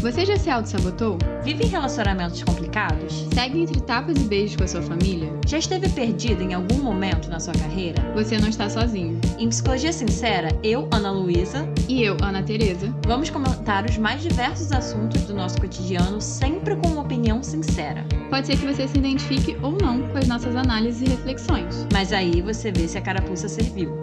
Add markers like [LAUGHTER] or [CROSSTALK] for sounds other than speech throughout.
Você já se auto-sabotou? Vive em relacionamentos complicados? Segue entre tapas e beijos com a sua família? Já esteve perdido em algum momento na sua carreira? Você não está sozinho. Em Psicologia Sincera, eu, Ana Luísa, E eu, Ana Tereza, vamos comentar os mais diversos assuntos do nosso cotidiano, sempre com uma opinião sincera. pode ser que você se identifique ou não com as nossas análises e reflexões. Mas aí você vê se a carapuça serviu.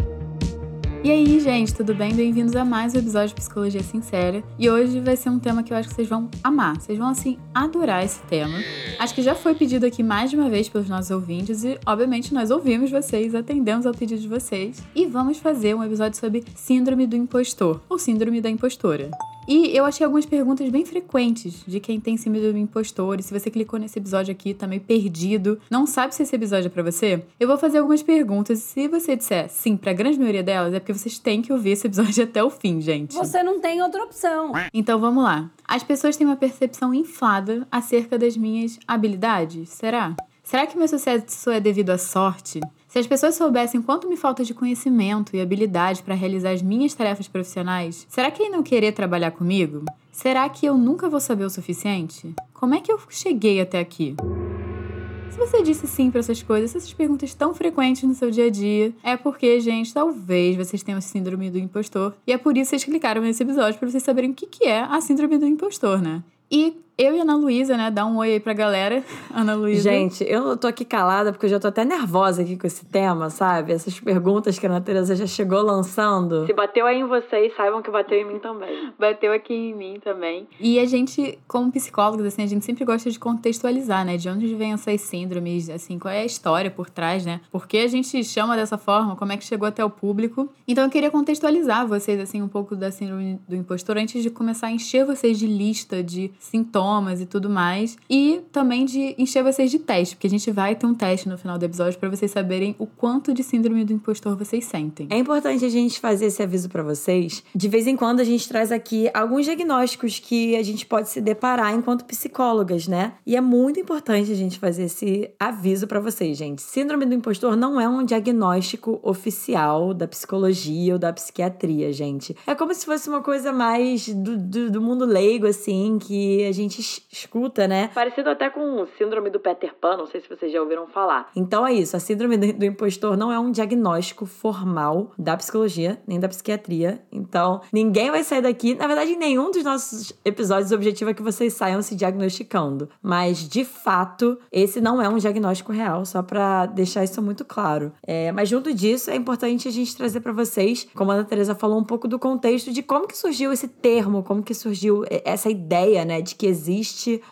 E aí, gente, tudo bem? Bem-vindos a mais um episódio de Psicologia Sincera. E hoje vai ser um tema que eu acho que vocês vão amar. Vocês vão, assim, adorar esse tema. Acho que já foi pedido aqui mais de uma vez pelos nossos ouvintes e, obviamente, nós ouvimos vocês, atendemos ao pedido de vocês. E vamos fazer um episódio sobre Síndrome do Impostor, ou Síndrome da Impostora. E eu achei algumas perguntas bem frequentes de quem tem síndrome do impostor. E se você clicou nesse episódio aqui, tá meio perdido, não sabe se esse episódio é pra você, eu vou fazer algumas perguntas. E se você disser sim pra grande maioria delas, é porque vocês têm que ouvir esse episódio [LAUGHS] até o fim, gente. Você não tem outra opção. Então vamos lá. As pessoas têm uma percepção inflada acerca das minhas habilidades? Será? Será que meu sucesso é devido à sorte? Se as pessoas soubessem quanto me falta de conhecimento e habilidade para realizar as minhas tarefas profissionais, será que não querer trabalhar comigo? Será que eu nunca vou saber o suficiente? Como é que eu cheguei até aqui? Se você disse sim para essas coisas, essas perguntas tão frequentes no seu dia a dia, é porque, gente, talvez vocês tenham síndrome do impostor. E é por isso que vocês clicaram nesse episódio para vocês saberem o que é a síndrome do impostor, né? E eu e a Ana Luísa, né, dá um oi aí pra galera. Ana Luísa. Gente, eu tô aqui calada porque eu já tô até nervosa aqui com esse tema, sabe? Essas perguntas que a Ana Teresa já chegou lançando. Se bateu aí em vocês, saibam que bateu em mim também. bateu aqui em mim também. E a gente, como psicólogos, assim, a gente sempre gosta de contextualizar, né? De onde vêm essas síndromes, assim, qual é a história por trás, né? Por que a gente chama dessa forma, como é que chegou até o público. Então eu queria contextualizar vocês, assim, um pouco da síndrome do impostor antes de começar a encher vocês de lista de sintomas e tudo mais. E também de encher vocês de teste, porque a gente vai ter um teste no final do episódio para vocês saberem o quanto de síndrome do impostor vocês sentem. É importante a gente fazer esse aviso pra vocês. De vez em quando a gente traz aqui alguns diagnósticos que a gente pode se deparar enquanto psicólogas, né? E é muito importante a gente fazer esse aviso pra vocês, gente. Síndrome do impostor não é um diagnóstico oficial da psicologia ou da psiquiatria, gente. É como se fosse uma coisa mais do, do, do mundo leigo, assim, que a gente es- escuta, né? Parecido até com o síndrome do Peter Pan, não sei se vocês já ouviram falar. Então é isso, a síndrome do impostor não é um diagnóstico formal da psicologia, nem da psiquiatria. Então, ninguém vai sair daqui. Na verdade, em nenhum dos nossos episódios, o objetivo é que vocês saiam se diagnosticando. Mas, de fato, esse não é um diagnóstico real, só pra deixar isso muito claro. É, mas, junto disso, é importante a gente trazer pra vocês, como a Ana Teresa falou, um pouco do contexto de como que surgiu esse termo, como que surgiu é, essa ideia, né, de que existe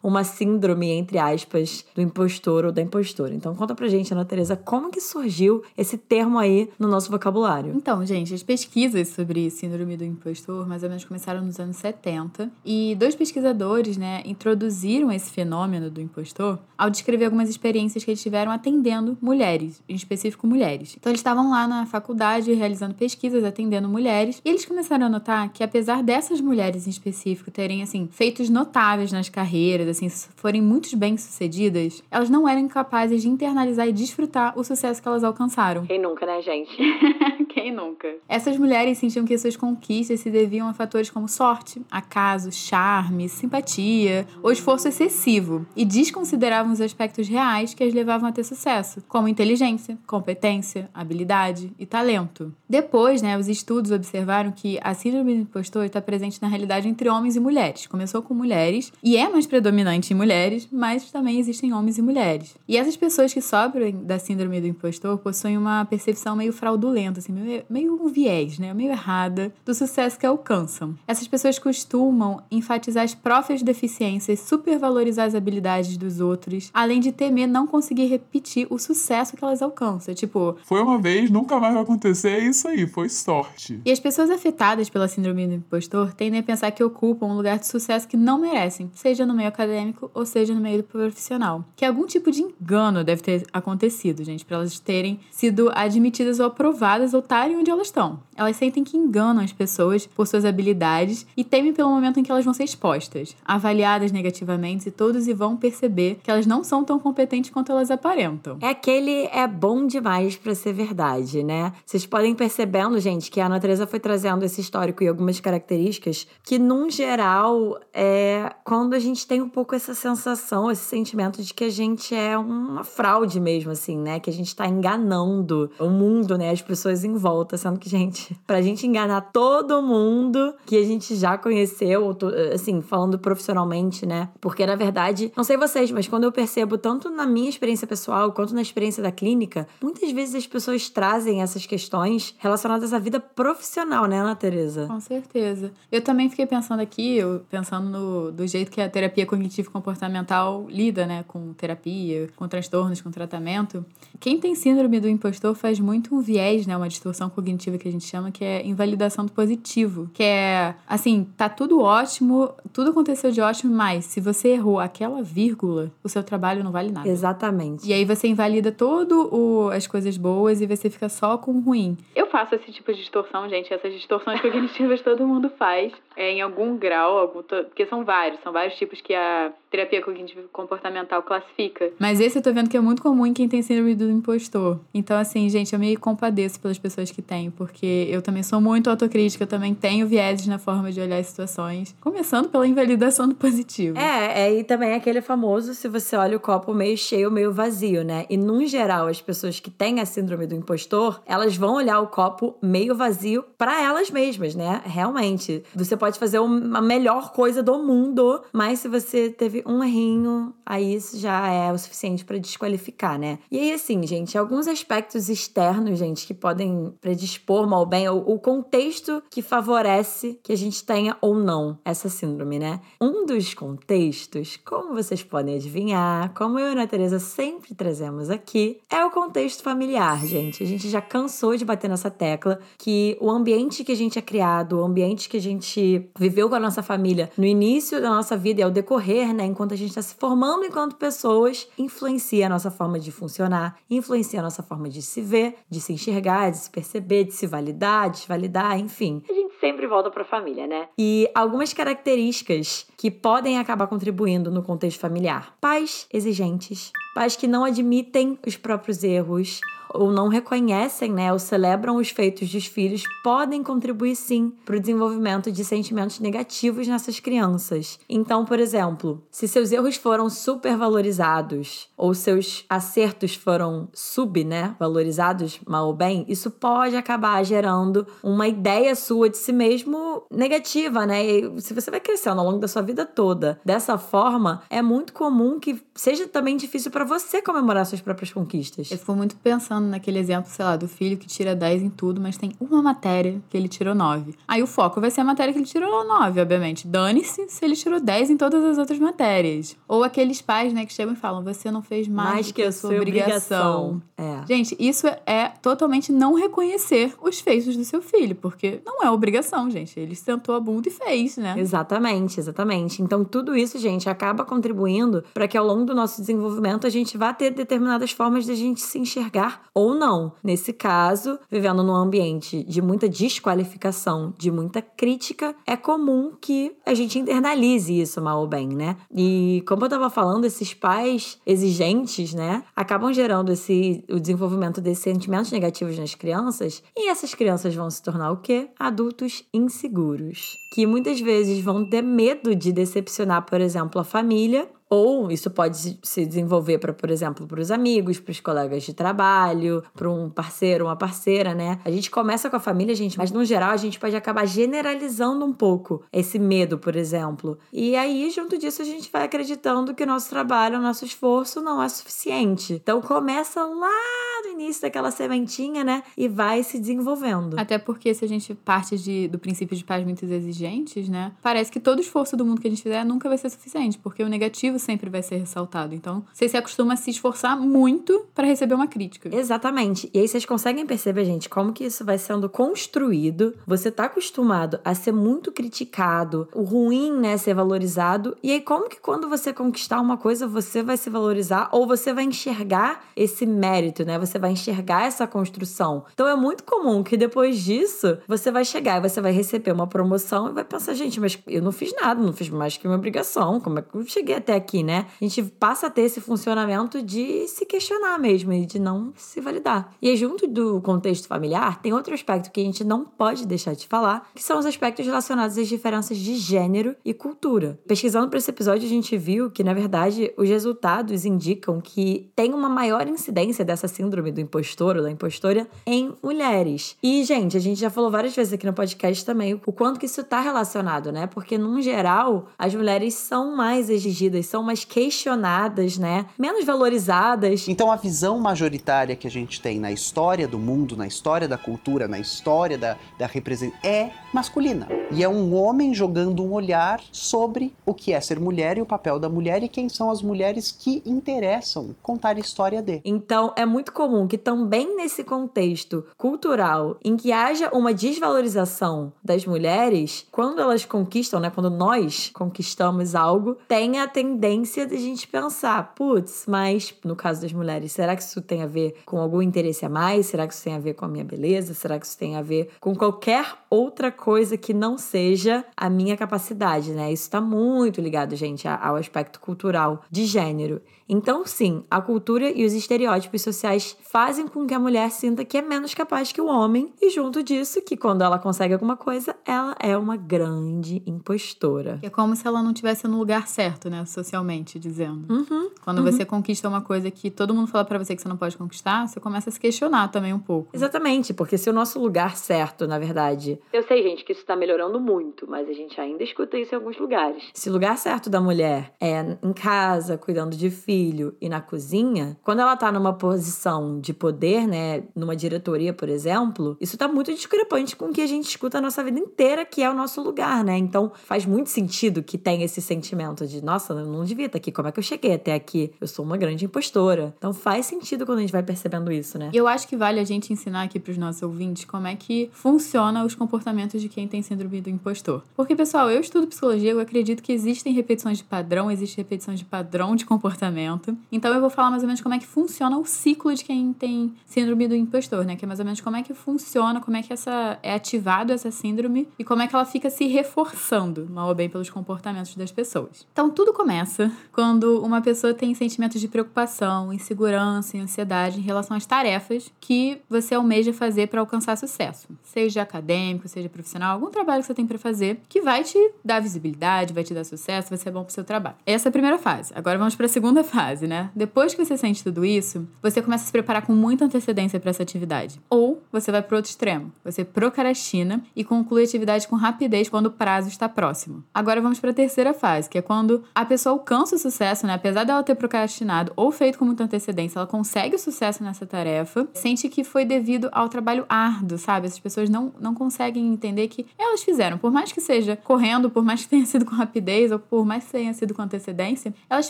uma síndrome, entre aspas, do impostor ou da impostora. Então, conta pra gente, Ana Teresa, como que surgiu esse termo aí no nosso vocabulário? Então, gente, as pesquisas sobre síndrome do impostor mais ou menos começaram nos anos 70 e dois pesquisadores, né, introduziram esse fenômeno do impostor ao descrever algumas experiências que eles tiveram atendendo mulheres, em específico mulheres. Então, eles estavam lá na faculdade realizando pesquisas, atendendo mulheres, e eles começaram a notar que apesar dessas mulheres em específico terem assim feitos notáveis nas carreiras, assim, forem muito bem-sucedidas, elas não eram capazes de internalizar e desfrutar o sucesso que elas alcançaram. Quem nunca, né, gente? [LAUGHS] Quem nunca? Essas mulheres sentiam que suas conquistas se deviam a fatores como sorte, acaso, charme, simpatia ou esforço excessivo e desconsideravam os aspectos reais que as levavam a ter sucesso, como inteligência, competência, habilidade e talento. Depois, né, os estudos observaram que a síndrome do impostor está presente na realidade entre homens e mulheres. Começou com mulheres e é mais predominante em mulheres, mas também existem homens e mulheres. E essas pessoas que sofrem da síndrome do impostor possuem uma percepção meio fraudulenta, assim, meio, meio um viés, né? Meio errada do sucesso que alcançam. Essas pessoas costumam enfatizar as próprias deficiências, supervalorizar as habilidades dos outros, além de temer não conseguir repetir o sucesso que elas alcançam. Tipo, Foi uma vez, nunca mais vai acontecer, é isso aí, foi sorte. e as pessoas afetadas pela síndrome do impostor tendem a pensar que ocupam um lugar de sucesso que não merecem, seja no meio acadêmico ou seja no meio profissional. Que algum tipo de engano deve ter acontecido, gente, para elas terem sido admitidas ou aprovadas ou voltarem onde elas estão. Elas sentem que enganam as pessoas por suas habilidades e temem pelo momento em que elas vão ser expostas, avaliadas negativamente e todos vão perceber que elas não são tão competentes quanto elas aparentam. É aquele é bom demais para ser verdade, né? Vocês podem percebendo, gente, que a natureza foi trazendo esse histórico e algumas características que, num geral, é a gente tem um pouco essa sensação, esse sentimento de que a gente é uma fraude mesmo, assim, né? Que a gente tá enganando o mundo, né? As pessoas em volta, sendo que, gente, [LAUGHS] pra gente enganar todo mundo que a gente já conheceu, assim, falando profissionalmente, né? Porque, na verdade, não sei vocês, mas quando eu percebo, tanto na minha experiência pessoal quanto na experiência da clínica, muitas vezes as pessoas trazem essas questões relacionadas à vida profissional, né, Ana Tereza? Com certeza. Eu também fiquei pensando aqui, pensando no, do jeito que a terapia cognitivo comportamental lida, né, com terapia, com transtornos, com tratamento. Quem tem síndrome do impostor faz muito um viés, né, uma distorção cognitiva que a gente chama, que é invalidação do positivo, que é assim, tá tudo ótimo, tudo aconteceu de ótimo, mas se você errou aquela vírgula, o seu trabalho não vale nada. Exatamente. E aí você invalida todo o, as coisas boas e você fica só com o ruim. Eu faço esse tipo de distorção, gente, essas distorções [LAUGHS] cognitivas todo mundo faz, é, em algum grau, algum, porque são vários, são vários tipos que a terapia cognitivo comportamental classifica. Mas esse eu tô vendo que é muito comum em quem tem síndrome do impostor. Então, assim, gente, eu me compadeço pelas pessoas que têm, porque eu também sou muito autocrítica, eu também tenho vieses na forma de olhar as situações, começando pela invalidação do positivo. É, é, e também é aquele famoso se você olha o copo meio cheio, meio vazio, né? E, num geral, as pessoas que têm a síndrome do impostor, elas vão olhar o copo meio vazio para elas mesmas, né? Realmente. Você pode fazer a melhor coisa do mundo, mas se você teve um errinho, aí isso já é o suficiente para desqualificar, né? E aí, assim, gente, alguns aspectos externos, gente, que podem predispor mal bem, o, o contexto que favorece que a gente tenha ou não essa síndrome, né? Um dos contextos, como vocês podem adivinhar, como eu e a Ana Teresa sempre trazemos aqui, é o contexto familiar, gente. A gente já cansou de bater nessa tecla que o ambiente que a gente é criado, o ambiente que a gente viveu com a nossa família no início da nossa e ao decorrer, né, enquanto a gente está se formando enquanto pessoas, influencia a nossa forma de funcionar, influencia a nossa forma de se ver, de se enxergar, de se perceber, de se validar, de se validar, enfim. A gente sempre volta para a família, né? E algumas características que podem acabar contribuindo no contexto familiar: pais exigentes, pais que não admitem os próprios erros, ou não reconhecem, né, ou celebram os feitos dos filhos, podem contribuir sim para o desenvolvimento de sentimentos negativos nessas crianças. Então, por exemplo, se seus erros foram supervalorizados ou seus acertos foram sub, né, valorizados mal ou bem, isso pode acabar gerando uma ideia sua de si mesmo negativa, né? E se você vai crescendo ao longo da sua vida toda dessa forma, é muito comum que seja também difícil para você comemorar suas próprias conquistas. Eu fico muito pensando naquele exemplo, sei lá, do filho que tira 10 em tudo, mas tem uma matéria que ele tirou 9. Aí o foco vai ser a matéria que ele tirou 9, obviamente. Dane-se se ele tirou 10 em todas as outras matérias. Ou aqueles pais, né, que chegam e falam: você não fez mais, mais que a sua obrigação. obrigação. É. Gente, isso é totalmente não reconhecer os feitos do seu filho, porque não é obrigação, gente. Ele sentou a bunda e fez, né? Exatamente, exatamente. Então, tudo isso, gente, acaba contribuindo para que ao longo do nosso desenvolvimento a gente vá ter determinadas formas de a gente se enxergar ou não. Nesse caso, vivendo num ambiente de muita desqualificação, de muita crítica, é comum que a gente internalize isso mal ou bem, né? E como eu tava falando, esses pais exigentes, né, acabam gerando esse o desenvolvimento desses sentimentos negativos nas crianças, e essas crianças vão se tornar o quê? Adultos inseguros, que muitas vezes vão ter medo de decepcionar, por exemplo, a família ou isso pode se desenvolver para, por exemplo, para os amigos, para os colegas de trabalho, para um parceiro, uma parceira, né? A gente começa com a família, gente, mas no geral a gente pode acabar generalizando um pouco esse medo, por exemplo. E aí, junto disso, a gente vai acreditando que o nosso trabalho, o nosso esforço não é suficiente. Então começa lá no início daquela sementinha, né? E vai se desenvolvendo. Até porque se a gente parte de, do princípio de pais muito exigentes, né? Parece que todo esforço do mundo que a gente fizer nunca vai ser suficiente, porque o negativo sempre vai ser ressaltado. Então, você se acostuma a se esforçar muito para receber uma crítica. Exatamente. E aí vocês conseguem perceber, gente, como que isso vai sendo construído. Você tá acostumado a ser muito criticado, o ruim, né, ser valorizado. E aí como que quando você conquistar uma coisa, você vai se valorizar ou você vai enxergar esse mérito, né? Você vai enxergar essa construção. Então é muito comum que depois disso você vai chegar e você vai receber uma promoção e vai pensar, gente, mas eu não fiz nada, não fiz mais que uma obrigação. Como é que eu cheguei até aqui, né? A gente passa a ter esse funcionamento de se questionar mesmo e de não se validar. E junto do contexto familiar, tem outro aspecto que a gente não pode deixar de falar, que são os aspectos relacionados às diferenças de gênero e cultura. Pesquisando para esse episódio, a gente viu que, na verdade, os resultados indicam que tem uma maior incidência dessa síndrome do impostor ou da impostora em mulheres. E, gente, a gente já falou várias vezes aqui no podcast também o quanto que isso está relacionado, né? Porque, num geral, as mulheres são mais exigidas, são mais questionadas, né? Menos valorizadas. Então, a visão majoritária que a gente tem na história do mundo, na história da cultura, na história da, da representação, é masculina. E é um homem jogando um olhar sobre o que é ser mulher e o papel da mulher e quem são as mulheres que interessam contar a história de. Então, é muito comum que também nesse contexto cultural em que haja uma desvalorização das mulheres, quando elas conquistam, né, quando nós conquistamos algo, tem a tendência de a gente pensar, putz, mas no caso das mulheres, será que isso tem a ver com algum interesse a mais? Será que isso tem a ver com a minha beleza? Será que isso tem a ver com qualquer outra coisa que não seja a minha capacidade, né? Isso está muito ligado, gente, ao aspecto cultural de gênero. Então, sim, a cultura e os estereótipos sociais fazem com que a mulher sinta que é menos capaz que o homem, e junto disso, que quando ela consegue alguma coisa, ela é uma grande impostora. É como se ela não estivesse no lugar certo, né? Socialmente dizendo. Uhum, Quando uhum. você conquista uma coisa que todo mundo fala pra você que você não pode conquistar, você começa a se questionar também um pouco. Exatamente, porque se o nosso lugar certo, na verdade. Eu sei, gente, que isso está melhorando muito, mas a gente ainda escuta isso em alguns lugares. Se o lugar certo da mulher é em casa, cuidando de filho e na cozinha, quando ela tá numa posição de poder, né, numa diretoria, por exemplo, isso tá muito discrepante com o que a gente escuta a nossa vida inteira, que é o nosso lugar, né? Então faz muito sentido que tenha esse sentimento de, nossa, eu não devia estar aqui, como é que eu cheguei até aqui? Eu sou uma grande impostora. Então faz sentido quando a gente vai percebendo isso, né? Eu acho que vale a gente ensinar aqui pros nossos ouvintes como é que funciona os comportamentos de quem tem síndrome do impostor. Porque, pessoal, eu estudo psicologia, eu acredito que existem repetições de padrão, existem repetições de padrão de comportamento. Então eu vou falar mais ou menos como é que funciona o ciclo de quem tem síndrome do impostor, né? Que é mais ou menos como é que funciona, como é que essa é ativado essa síndrome e como é que ela fica se reforçando, mal ou bem, pelos comportamentos das pessoas. Então tudo começa quando uma pessoa tem sentimentos de preocupação, insegurança e ansiedade em relação às tarefas que você almeja fazer para alcançar sucesso, seja acadêmico, seja profissional, algum trabalho que você tem para fazer que vai te dar visibilidade, vai te dar sucesso, vai ser bom pro seu trabalho. Essa é a primeira fase. Agora vamos para a segunda [LAUGHS] fase, né? Depois que você sente tudo isso, você começa a se preparar com muita antecedência para essa atividade. Ou você vai pro outro extremo. Você procrastina e conclui a atividade com rapidez quando o prazo está próximo. Agora vamos para a terceira fase, que é quando a pessoa alcança o sucesso, né? Apesar dela ter procrastinado ou feito com muita antecedência, ela consegue o sucesso nessa tarefa, sente que foi devido ao trabalho árduo, sabe? Essas pessoas não, não conseguem entender que elas fizeram, por mais que seja correndo, por mais que tenha sido com rapidez ou por mais que tenha sido com antecedência, elas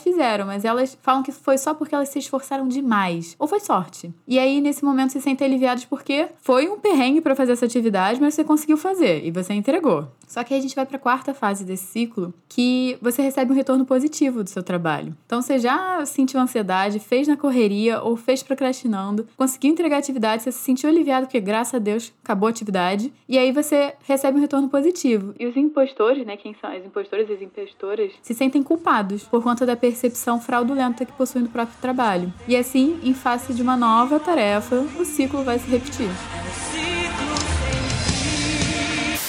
fizeram, mas elas falam que foi só porque elas se esforçaram demais, ou foi sorte. E aí nesse momento se sentem aliviados porque foi um perrengue para fazer essa atividade, mas você conseguiu fazer e você entregou. Só que aí a gente vai para a quarta fase desse ciclo, que você recebe um retorno positivo do seu trabalho. Então você já sentiu ansiedade, fez na correria ou fez procrastinando, conseguiu entregar a atividade, você se sentiu aliviado porque graças a Deus acabou a atividade, e aí você recebe um retorno positivo. E os impostores, né, quem são as impostoras e as impostoras, se sentem culpados por conta da percepção fraudulenta que possuem do próprio trabalho. E assim, em face de uma nova tarefa, o ciclo vai se repetir.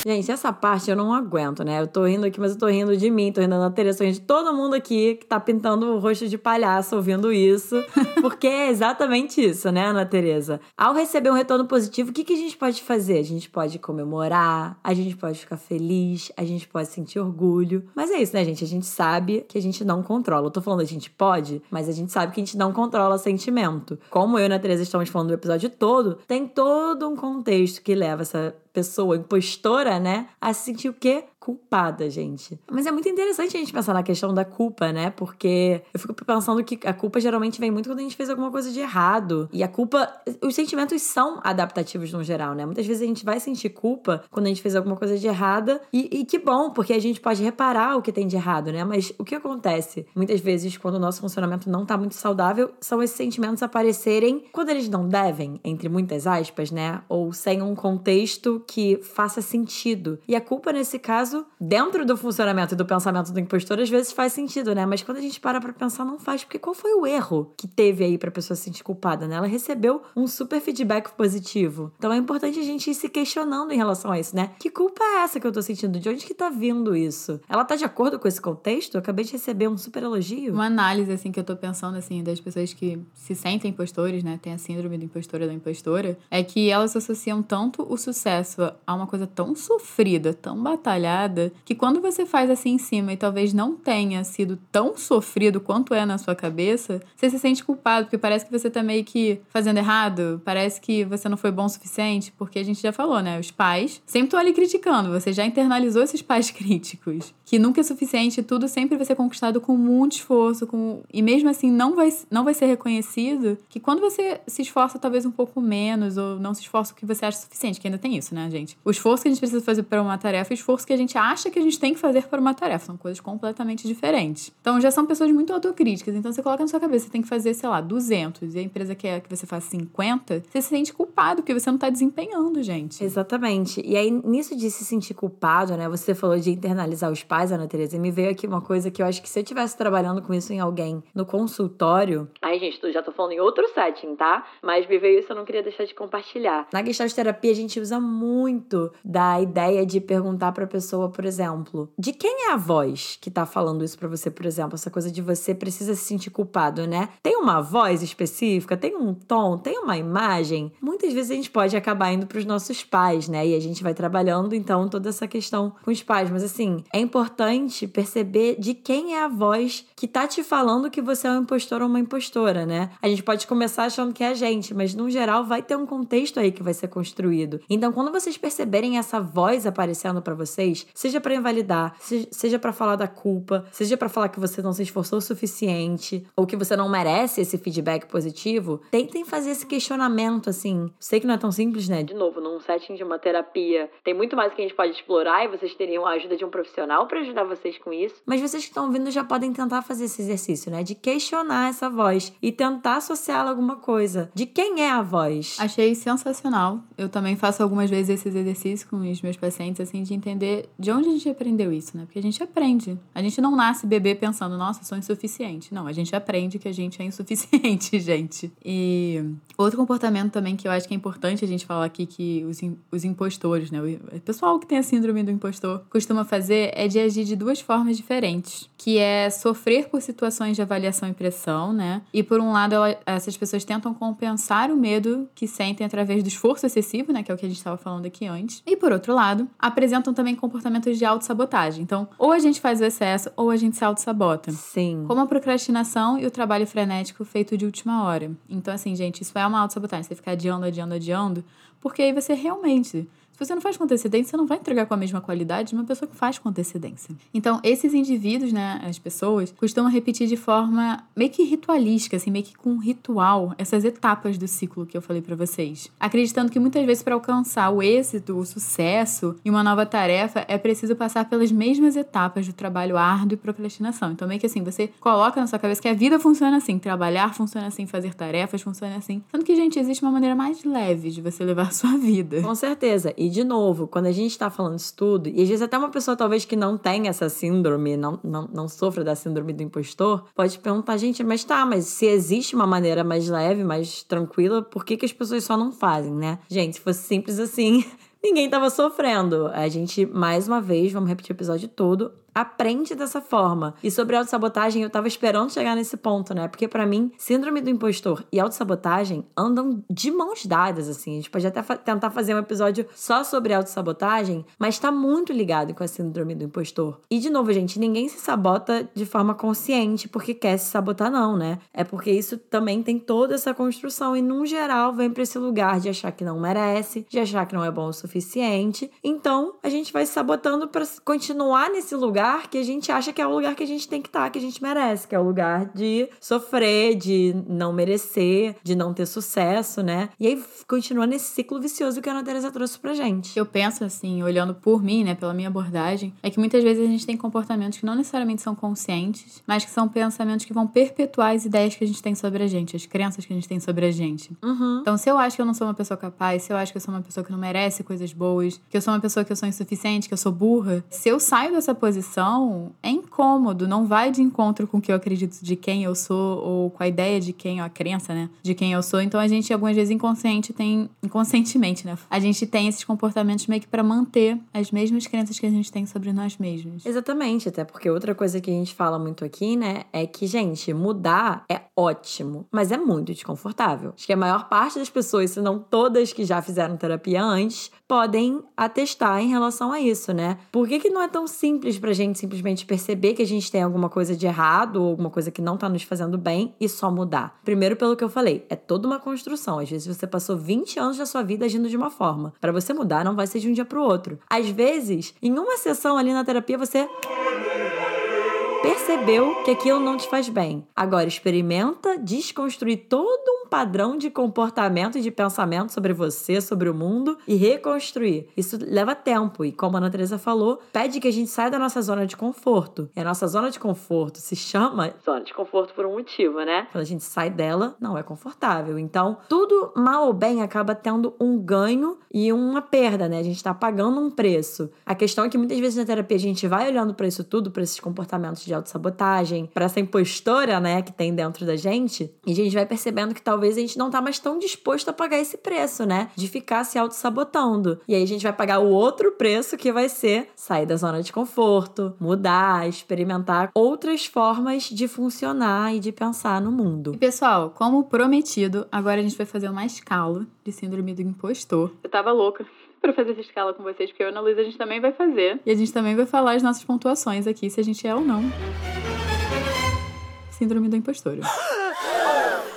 Gente, essa parte eu não aguento, né? Eu tô rindo aqui, mas eu tô rindo de mim, tô rindo da Teresa, tô rindo de todo mundo aqui que tá pintando o rosto de palhaço ouvindo isso. [LAUGHS] Porque é exatamente isso, né, Ana Teresa? Ao receber um retorno positivo, o que, que a gente pode fazer? A gente pode comemorar, a gente pode ficar feliz, a gente pode sentir orgulho. Mas é isso, né, gente? A gente sabe que a gente não controla. Eu tô falando a gente pode, mas a gente sabe que a gente não controla sentimento. Como eu e a Ana Teresa estamos falando do episódio todo, tem todo um contexto que leva essa pessoa impostora, né, a se sentir o quê? Culpada, gente. Mas é muito interessante a gente pensar na questão da culpa, né? Porque eu fico pensando que a culpa geralmente vem muito quando a gente fez alguma coisa de errado. E a culpa. Os sentimentos são adaptativos no geral, né? Muitas vezes a gente vai sentir culpa quando a gente fez alguma coisa de errada. E, e que bom, porque a gente pode reparar o que tem de errado, né? Mas o que acontece? Muitas vezes, quando o nosso funcionamento não tá muito saudável, são esses sentimentos aparecerem quando eles não devem, entre muitas aspas, né? Ou sem um contexto que faça sentido. E a culpa, nesse caso, dentro do funcionamento e do pensamento do impostor, às vezes faz sentido, né? Mas quando a gente para pra pensar, não faz. Porque qual foi o erro que teve aí pra pessoa se sentir culpada, né? Ela recebeu um super feedback positivo. Então é importante a gente ir se questionando em relação a isso, né? Que culpa é essa que eu tô sentindo? De onde que tá vindo isso? Ela tá de acordo com esse contexto? Eu acabei de receber um super elogio. Uma análise, assim, que eu tô pensando, assim, das pessoas que se sentem impostores, né? Tem a síndrome do impostor e da impostora, é que elas associam tanto o sucesso a uma coisa tão sofrida, tão batalhada, que quando você faz assim em cima e talvez não tenha sido tão sofrido quanto é na sua cabeça, você se sente culpado, porque parece que você tá meio que fazendo errado, parece que você não foi bom o suficiente, porque a gente já falou, né? Os pais sempre estão ali criticando, você já internalizou esses pais [LAUGHS] críticos, que nunca é suficiente, tudo sempre vai ser conquistado com muito esforço, com e mesmo assim não vai, não vai ser reconhecido, que quando você se esforça talvez um pouco menos, ou não se esforça o que você acha suficiente, que ainda tem isso, né, gente? O esforço que a gente precisa fazer para uma tarefa e o esforço que a gente acha que a gente tem que fazer para uma tarefa, são coisas completamente diferentes. Então já são pessoas muito autocríticas, então você coloca na sua cabeça, você tem que fazer, sei lá, 200, e a empresa quer que você faça 50, você se sente culpado, porque você não tá desempenhando, gente. Exatamente. E aí, nisso de se sentir culpado, né? Você falou de internalizar os pais, Ana Tereza, e me veio aqui uma coisa que eu acho que se eu estivesse trabalhando com isso em alguém no consultório. Ai, gente, já tô falando em outro setting, tá? Mas me veio isso, eu não queria deixar de compartilhar. Na Gestalt Terapia, a gente usa muito da ideia de perguntar pra pessoa, por exemplo, de quem é a voz que tá falando isso pra você, por exemplo? Essa coisa de você precisa se sentir culpado, né? Tem uma voz específica, tem um tom, tem uma imagem. Muitas vezes a gente pode acabar indo pros nossos pais, né? E a gente vai trabalhando, então, toda essa questão com os pais. Mas, assim, é importante perceber de quem é a voz que tá te falando que você é um impostor ou uma impostora, né? A gente pode começar achando que é a gente, mas no geral vai ter um contexto aí que vai ser construído. Então, quando vocês perceberem essa voz aparecendo para vocês, seja para invalidar, seja para falar da culpa, seja para falar que você não se esforçou o suficiente ou que você não merece esse feedback positivo, tentem fazer esse questionamento assim. Sei que não é tão simples, né? De novo, num setting de uma terapia, tem muito mais que a gente pode explorar e vocês teriam a ajuda de um profissional para ajudar vocês com isso. Mas vocês que estão ouvindo já podem tentar fazer esse exercício, né? De questionar essa voz e tentar associá-la a alguma coisa. De quem é a voz? Achei sensacional. Eu também faço algumas vezes esses exercícios com os meus pacientes, assim, de entender de onde a gente aprendeu isso, né? Porque a gente aprende. A gente não nasce bebê pensando, nossa, sou insuficiente. Não, a gente aprende que a gente é insuficiente, [LAUGHS] gente. E outro comportamento também que eu acho que é importante a gente falar aqui que os, os impostores, né? O pessoal que tem a síndrome do impostor costuma fazer é de agir de duas formas diferentes, que é sofrer por situações de avaliação e pressão, né? E por um lado, ela, essas pessoas tentam compensar o medo que sentem através do esforço excessivo, né? Que é o que a gente estava falando aqui antes. E por outro lado, apresentam também comportamentos de autossabotagem. Então, ou a gente faz o excesso, ou a gente se autossabota. Sim. Como a procrastinação e o trabalho frenético feito de última hora. Então, assim, gente, isso é uma autossabotagem. Você ficar adiando, adiando, adiando, porque aí você realmente se você não faz com antecedência, você não vai entregar com a mesma qualidade de uma pessoa que faz com antecedência. Então, esses indivíduos, né, as pessoas, costumam repetir de forma meio que ritualística, assim, meio que com ritual, essas etapas do ciclo que eu falei para vocês. Acreditando que muitas vezes para alcançar o êxito, o sucesso em uma nova tarefa, é preciso passar pelas mesmas etapas do trabalho árduo e procrastinação. Então, meio que assim, você coloca na sua cabeça que a vida funciona assim, trabalhar funciona assim, fazer tarefas funciona assim. Sendo que, gente, existe uma maneira mais leve de você levar a sua vida. Com certeza. E e, de novo, quando a gente está falando isso tudo, e às vezes até uma pessoa talvez que não tenha essa síndrome, não, não, não sofra da síndrome do impostor, pode perguntar, gente, mas tá, mas se existe uma maneira mais leve, mais tranquila, por que, que as pessoas só não fazem, né? Gente, se fosse simples assim, [LAUGHS] ninguém tava sofrendo. A gente, mais uma vez, vamos repetir o episódio todo, aprende dessa forma. E sobre autossabotagem, eu tava esperando chegar nesse ponto, né? Porque para mim, síndrome do impostor e autossabotagem andam de mãos dadas, assim. A gente pode até fa tentar fazer um episódio só sobre autossabotagem, mas tá muito ligado com a síndrome do impostor. E de novo, gente, ninguém se sabota de forma consciente porque quer se sabotar, não, né? É porque isso também tem toda essa construção e, num geral, vem pra esse lugar de achar que não merece, de achar que não é bom o suficiente. Então, a gente vai se sabotando para continuar nesse lugar que a gente acha que é o lugar que a gente tem que estar, tá, que a gente merece, que é o lugar de sofrer, de não merecer, de não ter sucesso, né? E aí continua nesse ciclo vicioso que a Ana Teresa trouxe pra gente. Eu penso assim, olhando por mim, né, pela minha abordagem, é que muitas vezes a gente tem comportamentos que não necessariamente são conscientes, mas que são pensamentos que vão perpetuar as ideias que a gente tem sobre a gente, as crenças que a gente tem sobre a gente. Uhum. Então, se eu acho que eu não sou uma pessoa capaz, se eu acho que eu sou uma pessoa que não merece coisas boas, que eu sou uma pessoa que eu sou insuficiente, que eu sou burra, se eu saio dessa posição, é incômodo, não vai de encontro com o que eu acredito de quem eu sou ou com a ideia de quem, ou a crença, né, de quem eu sou. Então, a gente algumas vezes inconsciente tem inconscientemente, né? A gente tem esses comportamentos meio que para manter as mesmas crenças que a gente tem sobre nós mesmos. Exatamente, até porque outra coisa que a gente fala muito aqui, né, é que, gente, mudar é ótimo, mas é muito desconfortável. Acho que a maior parte das pessoas, se não todas que já fizeram terapia antes, podem atestar em relação a isso, né? Por que, que não é tão simples pra gente simplesmente perceber que a gente tem alguma coisa de errado ou alguma coisa que não tá nos fazendo bem e só mudar? Primeiro, pelo que eu falei, é toda uma construção. Às vezes você passou 20 anos da sua vida agindo de uma forma. Para você mudar, não vai ser de um dia pro outro. Às vezes, em uma sessão ali na terapia, você percebeu que aquilo não te faz bem. Agora experimenta desconstruir todo padrão de comportamento e de pensamento sobre você, sobre o mundo e reconstruir. Isso leva tempo e, como a Ana Teresa falou, pede que a gente saia da nossa zona de conforto. E a nossa zona de conforto se chama zona de conforto por um motivo, né? Quando a gente sai dela, não é confortável. Então, tudo mal ou bem acaba tendo um ganho e uma perda, né? A gente tá pagando um preço. A questão é que muitas vezes na terapia a gente vai olhando para isso tudo, para esses comportamentos de autossabotagem, para essa impostora, né, que tem dentro da gente, e a gente vai percebendo que talvez a gente não tá mais tão disposto a pagar esse preço, né, de ficar se autossabotando. E aí a gente vai pagar o outro preço que vai ser sair da zona de conforto, mudar, experimentar outras formas de funcionar e de pensar no mundo. E pessoal, como prometido, agora a gente vai fazer uma escala de síndrome do impostor. Eu tava louca [LAUGHS] para fazer essa escala com vocês, porque eu e a Ana Luísa a gente também vai fazer. E a gente também vai falar as nossas pontuações aqui, se a gente é ou não. Síndrome do impostor. [LAUGHS]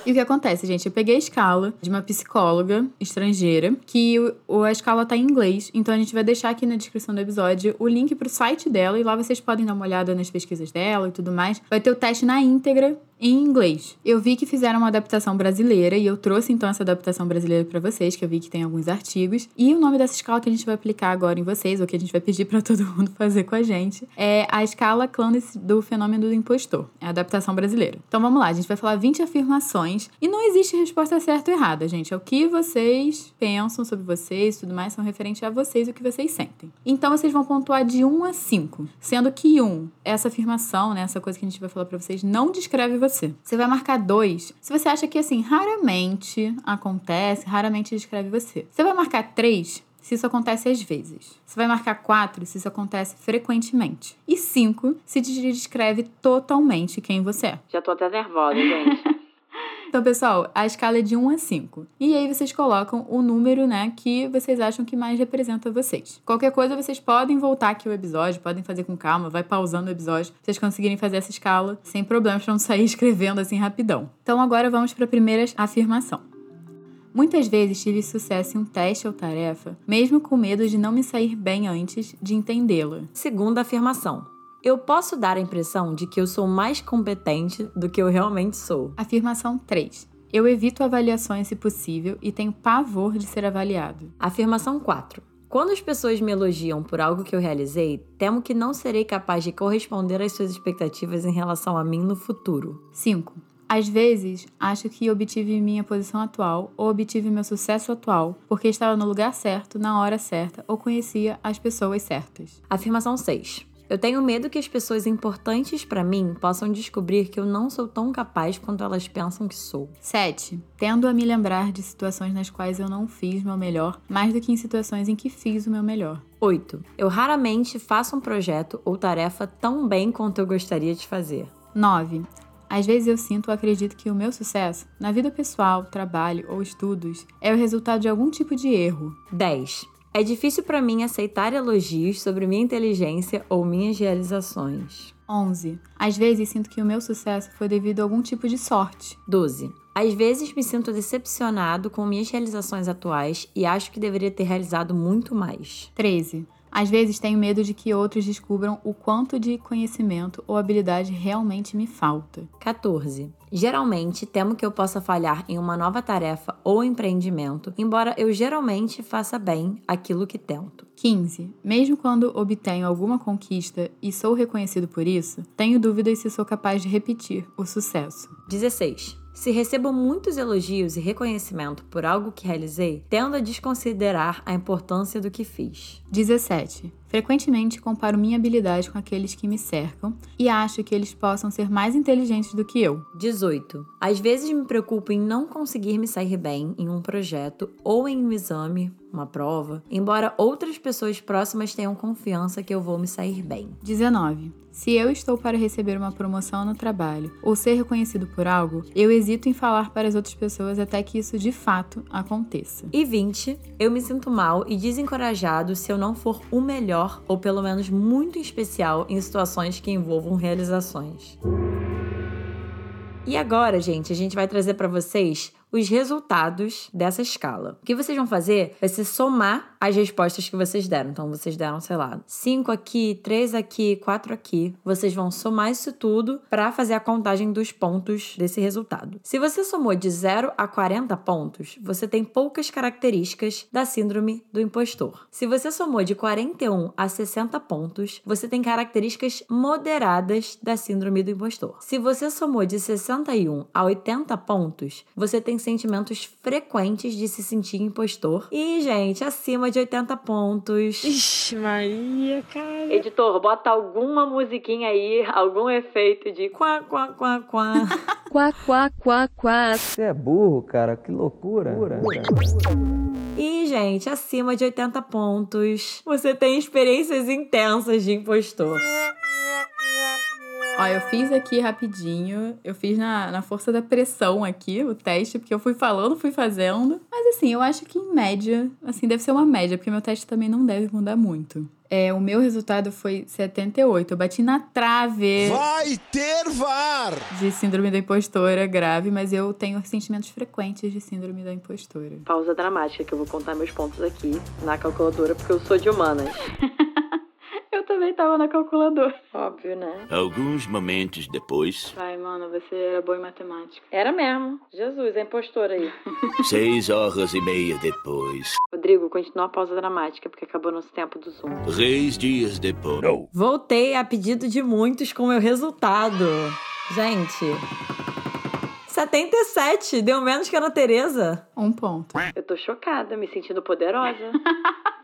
E o que acontece, gente? Eu peguei a escala de uma psicóloga estrangeira, que o, a escala tá em inglês. Então a gente vai deixar aqui na descrição do episódio o link pro site dela e lá vocês podem dar uma olhada nas pesquisas dela e tudo mais. Vai ter o teste na íntegra em inglês. Eu vi que fizeram uma adaptação brasileira e eu trouxe então essa adaptação brasileira para vocês, que eu vi que tem alguns artigos. E o nome dessa escala que a gente vai aplicar agora em vocês, ou que a gente vai pedir para [LAUGHS] todo mundo fazer com a gente, é a escala Clandes do fenômeno do impostor, é a adaptação brasileira. Então vamos lá, a gente vai falar 20 afirmações e não existe resposta certa ou errada, gente. É o que vocês pensam sobre vocês, tudo mais são referentes a vocês o que vocês sentem. Então vocês vão pontuar de 1 a 5, sendo que 1, essa afirmação, né, essa coisa que a gente vai falar para vocês, não descreve você você. Você vai marcar dois se você acha que, assim, raramente acontece, raramente descreve você. Você vai marcar três se isso acontece às vezes. Você vai marcar quatro se isso acontece frequentemente. E cinco se descreve totalmente quem você é. Já tô até nervosa, gente. [LAUGHS] Então, pessoal, a escala é de 1 a 5. E aí vocês colocam o número, né, que vocês acham que mais representa vocês. Qualquer coisa, vocês podem voltar aqui o episódio, podem fazer com calma, vai pausando o episódio, vocês conseguirem fazer essa escala sem problemas para não sair [LAUGHS] escrevendo assim rapidão. Então, agora vamos para a primeira afirmação. Muitas vezes tive sucesso em um teste ou tarefa, mesmo com medo de não me sair bem antes de entendê-la. Segunda afirmação. Eu posso dar a impressão de que eu sou mais competente do que eu realmente sou. Afirmação 3. Eu evito avaliações se possível e tenho pavor de ser avaliado. Afirmação 4. Quando as pessoas me elogiam por algo que eu realizei, temo que não serei capaz de corresponder às suas expectativas em relação a mim no futuro. 5. Às vezes, acho que obtive minha posição atual ou obtive meu sucesso atual porque estava no lugar certo, na hora certa ou conhecia as pessoas certas. Afirmação 6. Eu tenho medo que as pessoas importantes para mim possam descobrir que eu não sou tão capaz quanto elas pensam que sou. 7. Tendo a me lembrar de situações nas quais eu não fiz meu melhor, mais do que em situações em que fiz o meu melhor. 8. Eu raramente faço um projeto ou tarefa tão bem quanto eu gostaria de fazer. 9. Às vezes eu sinto ou acredito que o meu sucesso, na vida pessoal, trabalho ou estudos, é o resultado de algum tipo de erro. 10. É difícil para mim aceitar elogios sobre minha inteligência ou minhas realizações. 11. Às vezes sinto que o meu sucesso foi devido a algum tipo de sorte. 12. Às vezes me sinto decepcionado com minhas realizações atuais e acho que deveria ter realizado muito mais. 13. Às vezes tenho medo de que outros descubram o quanto de conhecimento ou habilidade realmente me falta. 14. Geralmente temo que eu possa falhar em uma nova tarefa ou empreendimento, embora eu geralmente faça bem aquilo que tento. 15. Mesmo quando obtenho alguma conquista e sou reconhecido por isso, tenho dúvidas se sou capaz de repetir o sucesso. 16. Se recebo muitos elogios e reconhecimento por algo que realizei, tendo a desconsiderar a importância do que fiz. 17. Frequentemente comparo minha habilidade com aqueles que me cercam e acho que eles possam ser mais inteligentes do que eu. 18. Às vezes me preocupo em não conseguir me sair bem em um projeto ou em um exame, uma prova, embora outras pessoas próximas tenham confiança que eu vou me sair bem. 19. Se eu estou para receber uma promoção no trabalho ou ser reconhecido por algo, eu hesito em falar para as outras pessoas até que isso de fato aconteça. E 20. Eu me sinto mal e desencorajado se eu não for o melhor ou pelo menos muito especial em situações que envolvam realizações. E agora, gente, a gente vai trazer para vocês os resultados dessa escala. O que vocês vão fazer vai ser somar as respostas que vocês deram. Então, vocês deram, sei lá, 5 aqui, 3 aqui, 4 aqui. Vocês vão somar isso tudo para fazer a contagem dos pontos desse resultado. Se você somou de 0 a 40 pontos, você tem poucas características da síndrome do impostor. Se você somou de 41 a 60 pontos, você tem características moderadas da síndrome do impostor. Se você somou de 61 a 80 pontos, você tem sentimentos frequentes de se sentir impostor. E, gente, acima de 80 pontos. Ixi, Maria, cara. Editor, bota alguma musiquinha aí, algum efeito de quá, quá, quá, quá. [LAUGHS] Quá, quá, quá, quá. Você é burro, cara, que loucura. E, gente, acima de 80 pontos, você tem experiências intensas de impostor. Ó, eu fiz aqui rapidinho, eu fiz na, na força da pressão aqui o teste, porque eu fui falando, fui fazendo. Mas assim, eu acho que em média, assim, deve ser uma média, porque meu teste também não deve mudar muito. É, o meu resultado foi 78. Eu bati na trave. Vai ter VAR! De síndrome da impostora grave, mas eu tenho sentimentos frequentes de síndrome da impostora. Pausa dramática, que eu vou contar meus pontos aqui na calculadora, porque eu sou de humanas. [LAUGHS] eu também tava na calculadora. Óbvio, né? Alguns momentos depois. Vai, mano, você era boa em matemática. Era mesmo. Jesus, a impostora aí. [LAUGHS] Seis horas e meia depois. Rodrigo, continua a pausa dramática, porque acabou nosso tempo do Zoom. Três dias depois. Não. Voltei a pedido de muitos com meu resultado. Gente. 77, deu menos que a Ana Tereza. Um ponto. Eu tô chocada, me sentindo poderosa. [LAUGHS]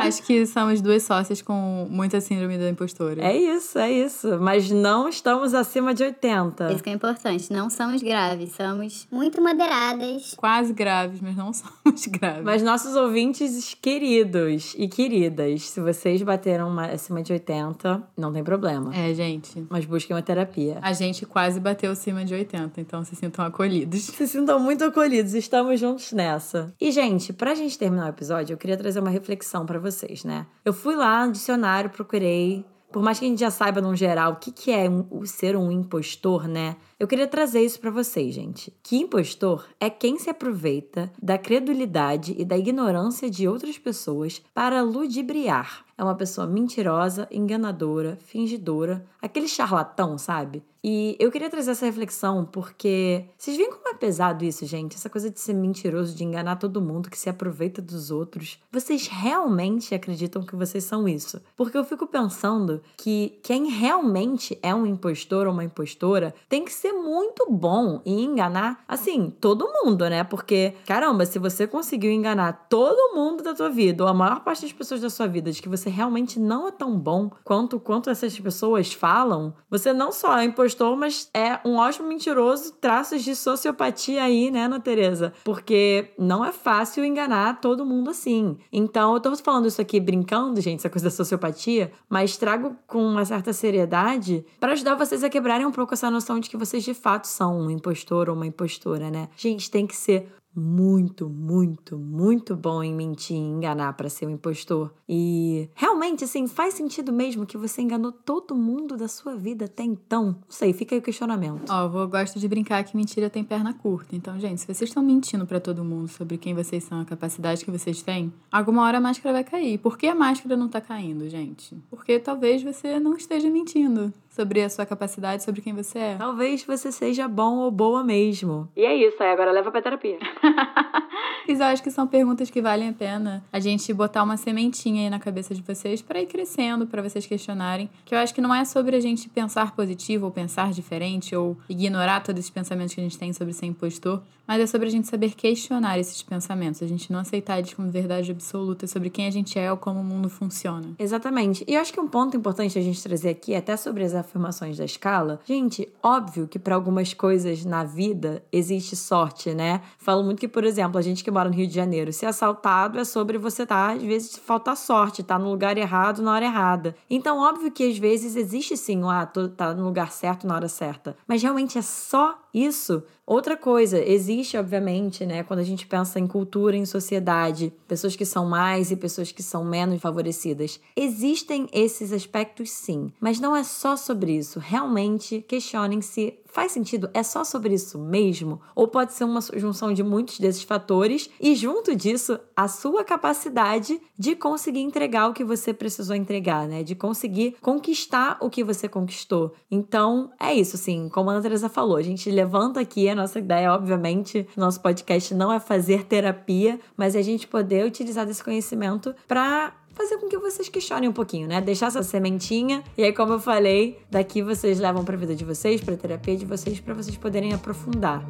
Acho que somos duas sócias com muita síndrome da impostora. É isso, é isso. Mas não estamos acima de 80. Isso que é importante. Não somos graves, somos muito moderadas. Quase graves, mas não [LAUGHS] somos graves. Mas nossos ouvintes queridos e queridas, se vocês bateram acima de 80, não tem problema. É, gente. Mas busquem uma terapia. A gente quase bateu acima de 80, então se sintam acolhidos. Se sintam muito acolhidos, estamos juntos nessa. E, gente, pra gente terminar o episódio, eu queria trazer uma reflexão pra vocês, né? Eu fui lá no dicionário, procurei. Por mais que a gente já saiba, no geral, o que, que é um- o ser um impostor, né? Eu queria trazer isso pra vocês, gente. Que impostor é quem se aproveita da credulidade e da ignorância de outras pessoas para ludibriar. É uma pessoa mentirosa, enganadora, fingidora, aquele charlatão, sabe? E eu queria trazer essa reflexão porque vocês veem como é pesado isso, gente? Essa coisa de ser mentiroso, de enganar todo mundo, que se aproveita dos outros. Vocês realmente acreditam que vocês são isso? Porque eu fico pensando que quem realmente é um impostor ou uma impostora tem que ser muito bom em enganar, assim, todo mundo, né? Porque, caramba, se você conseguiu enganar todo mundo da tua vida, ou a maior parte das pessoas da sua vida, de que você você realmente não é tão bom quanto quanto essas pessoas falam, você não só é impostor, mas é um ótimo mentiroso, traços de sociopatia aí, né, Ana Teresa? Porque não é fácil enganar todo mundo assim. Então, eu tô falando isso aqui brincando, gente, essa coisa da sociopatia, mas trago com uma certa seriedade para ajudar vocês a quebrarem um pouco essa noção de que vocês de fato são um impostor ou uma impostora, né? Gente, tem que ser muito, muito, muito bom em mentir e enganar para ser um impostor. E realmente, assim, faz sentido mesmo que você enganou todo mundo da sua vida até então? Não sei, fica aí o questionamento. Ó, eu gosto de brincar que mentira tem perna curta. Então, gente, se vocês estão mentindo para todo mundo sobre quem vocês são, a capacidade que vocês têm, alguma hora a máscara vai cair. Por que a máscara não tá caindo, gente? Porque talvez você não esteja mentindo sobre a sua capacidade, sobre quem você é. Talvez você seja bom ou boa mesmo. E é isso, aí agora leva pra terapia. [LAUGHS] Mas eu acho que são perguntas que valem a pena a gente botar uma sementinha aí na cabeça de vocês para ir crescendo, para vocês questionarem. Que eu acho que não é sobre a gente pensar positivo ou pensar diferente ou ignorar todos esses pensamentos que a gente tem sobre ser impostor, mas é sobre a gente saber questionar esses pensamentos, a gente não aceitar eles como verdade absoluta sobre quem a gente é ou como o mundo funciona. Exatamente. E eu acho que um ponto importante a gente trazer aqui, até sobre as afirmações da escala, gente, óbvio que para algumas coisas na vida existe sorte, né? Falo muito que, por exemplo, a gente que mora no Rio de Janeiro, ser assaltado é sobre você estar, tá, às vezes, faltar sorte, tá no lugar errado na hora errada. Então, óbvio que às vezes existe sim, ah, tô, tá no lugar certo na hora certa. Mas realmente é só isso. Outra coisa, existe, obviamente, né, quando a gente pensa em cultura, em sociedade, pessoas que são mais e pessoas que são menos favorecidas. Existem esses aspectos, sim, mas não é só sobre isso. Realmente questionem se faz sentido? É só sobre isso mesmo? Ou pode ser uma junção de muitos desses fatores e, junto disso, a sua capacidade de conseguir entregar o que você precisou entregar, né? De conseguir conquistar o que você conquistou. Então, é isso, assim, como a Ana Teresa falou, a gente levanta aqui a nossa ideia, obviamente, nosso podcast não é fazer terapia, mas é a gente poder utilizar desse conhecimento para fazer com que vocês questionem um pouquinho, né? Deixar essa sementinha e aí, como eu falei, daqui vocês levam para a vida de vocês, para terapia de vocês, para vocês poderem aprofundar.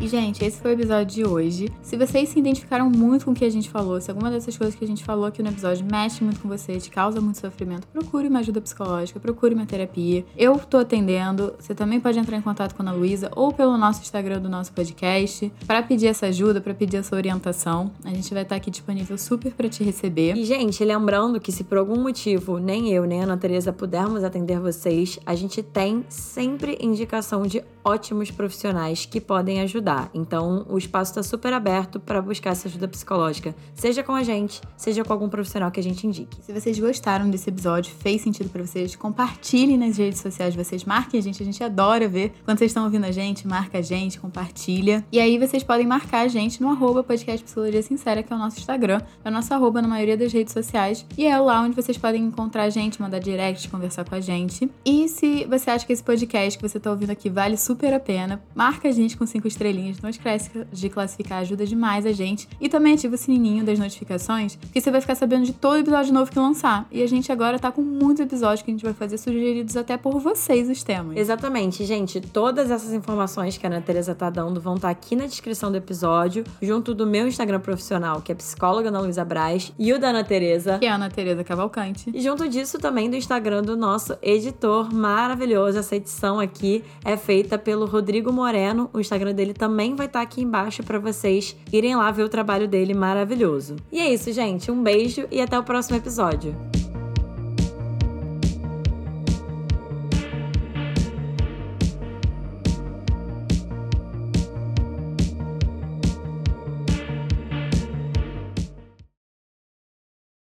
E, gente, esse foi o episódio de hoje. Se vocês se identificaram muito com o que a gente falou, se alguma dessas coisas que a gente falou aqui no episódio mexe muito com você, te causa muito sofrimento, procure uma ajuda psicológica, procure uma terapia. Eu tô atendendo. Você também pode entrar em contato com a Ana Luísa ou pelo nosso Instagram do nosso podcast para pedir essa ajuda, para pedir essa orientação. A gente vai estar aqui disponível super para te receber. E, gente, lembrando que se por algum motivo nem eu nem a Ana Teresa pudermos atender vocês, a gente tem sempre indicação de ótimos profissionais que podem ajudar. Então, o espaço está super aberto para buscar essa ajuda psicológica, seja com a gente, seja com algum profissional que a gente indique. Se vocês gostaram desse episódio, fez sentido para vocês, compartilhem nas redes sociais vocês, marquem a gente, a gente adora ver quando vocês estão ouvindo a gente, marca a gente, compartilha. E aí vocês podem marcar a gente no arroba podcast Psicologia Sincera, que é o nosso Instagram, é o nosso arroba na maioria das redes sociais, e é lá onde vocês podem encontrar a gente, mandar direct, conversar com a gente. E se você acha que esse podcast que você está ouvindo aqui vale super a pena. Marca a gente com cinco estrelinhas, não esquece de classificar, ajuda demais a gente. E também ativa o sininho das notificações, que você vai ficar sabendo de todo episódio novo que lançar. E a gente agora tá com muitos episódios que a gente vai fazer sugeridos até por vocês os temas. Exatamente, gente. Todas essas informações que a Ana Teresa tá dando vão estar tá aqui na descrição do episódio, junto do meu Instagram profissional, que é psicóloga Ana Luísa Braz, e o da Ana Teresa, que é a Ana Teresa Cavalcante. E junto disso também do Instagram do nosso editor maravilhoso. Essa edição aqui é feita pelo Rodrigo Moreno. O Instagram dele também vai estar tá aqui embaixo para vocês irem lá ver o trabalho dele maravilhoso. E é isso, gente. Um beijo e até o próximo episódio.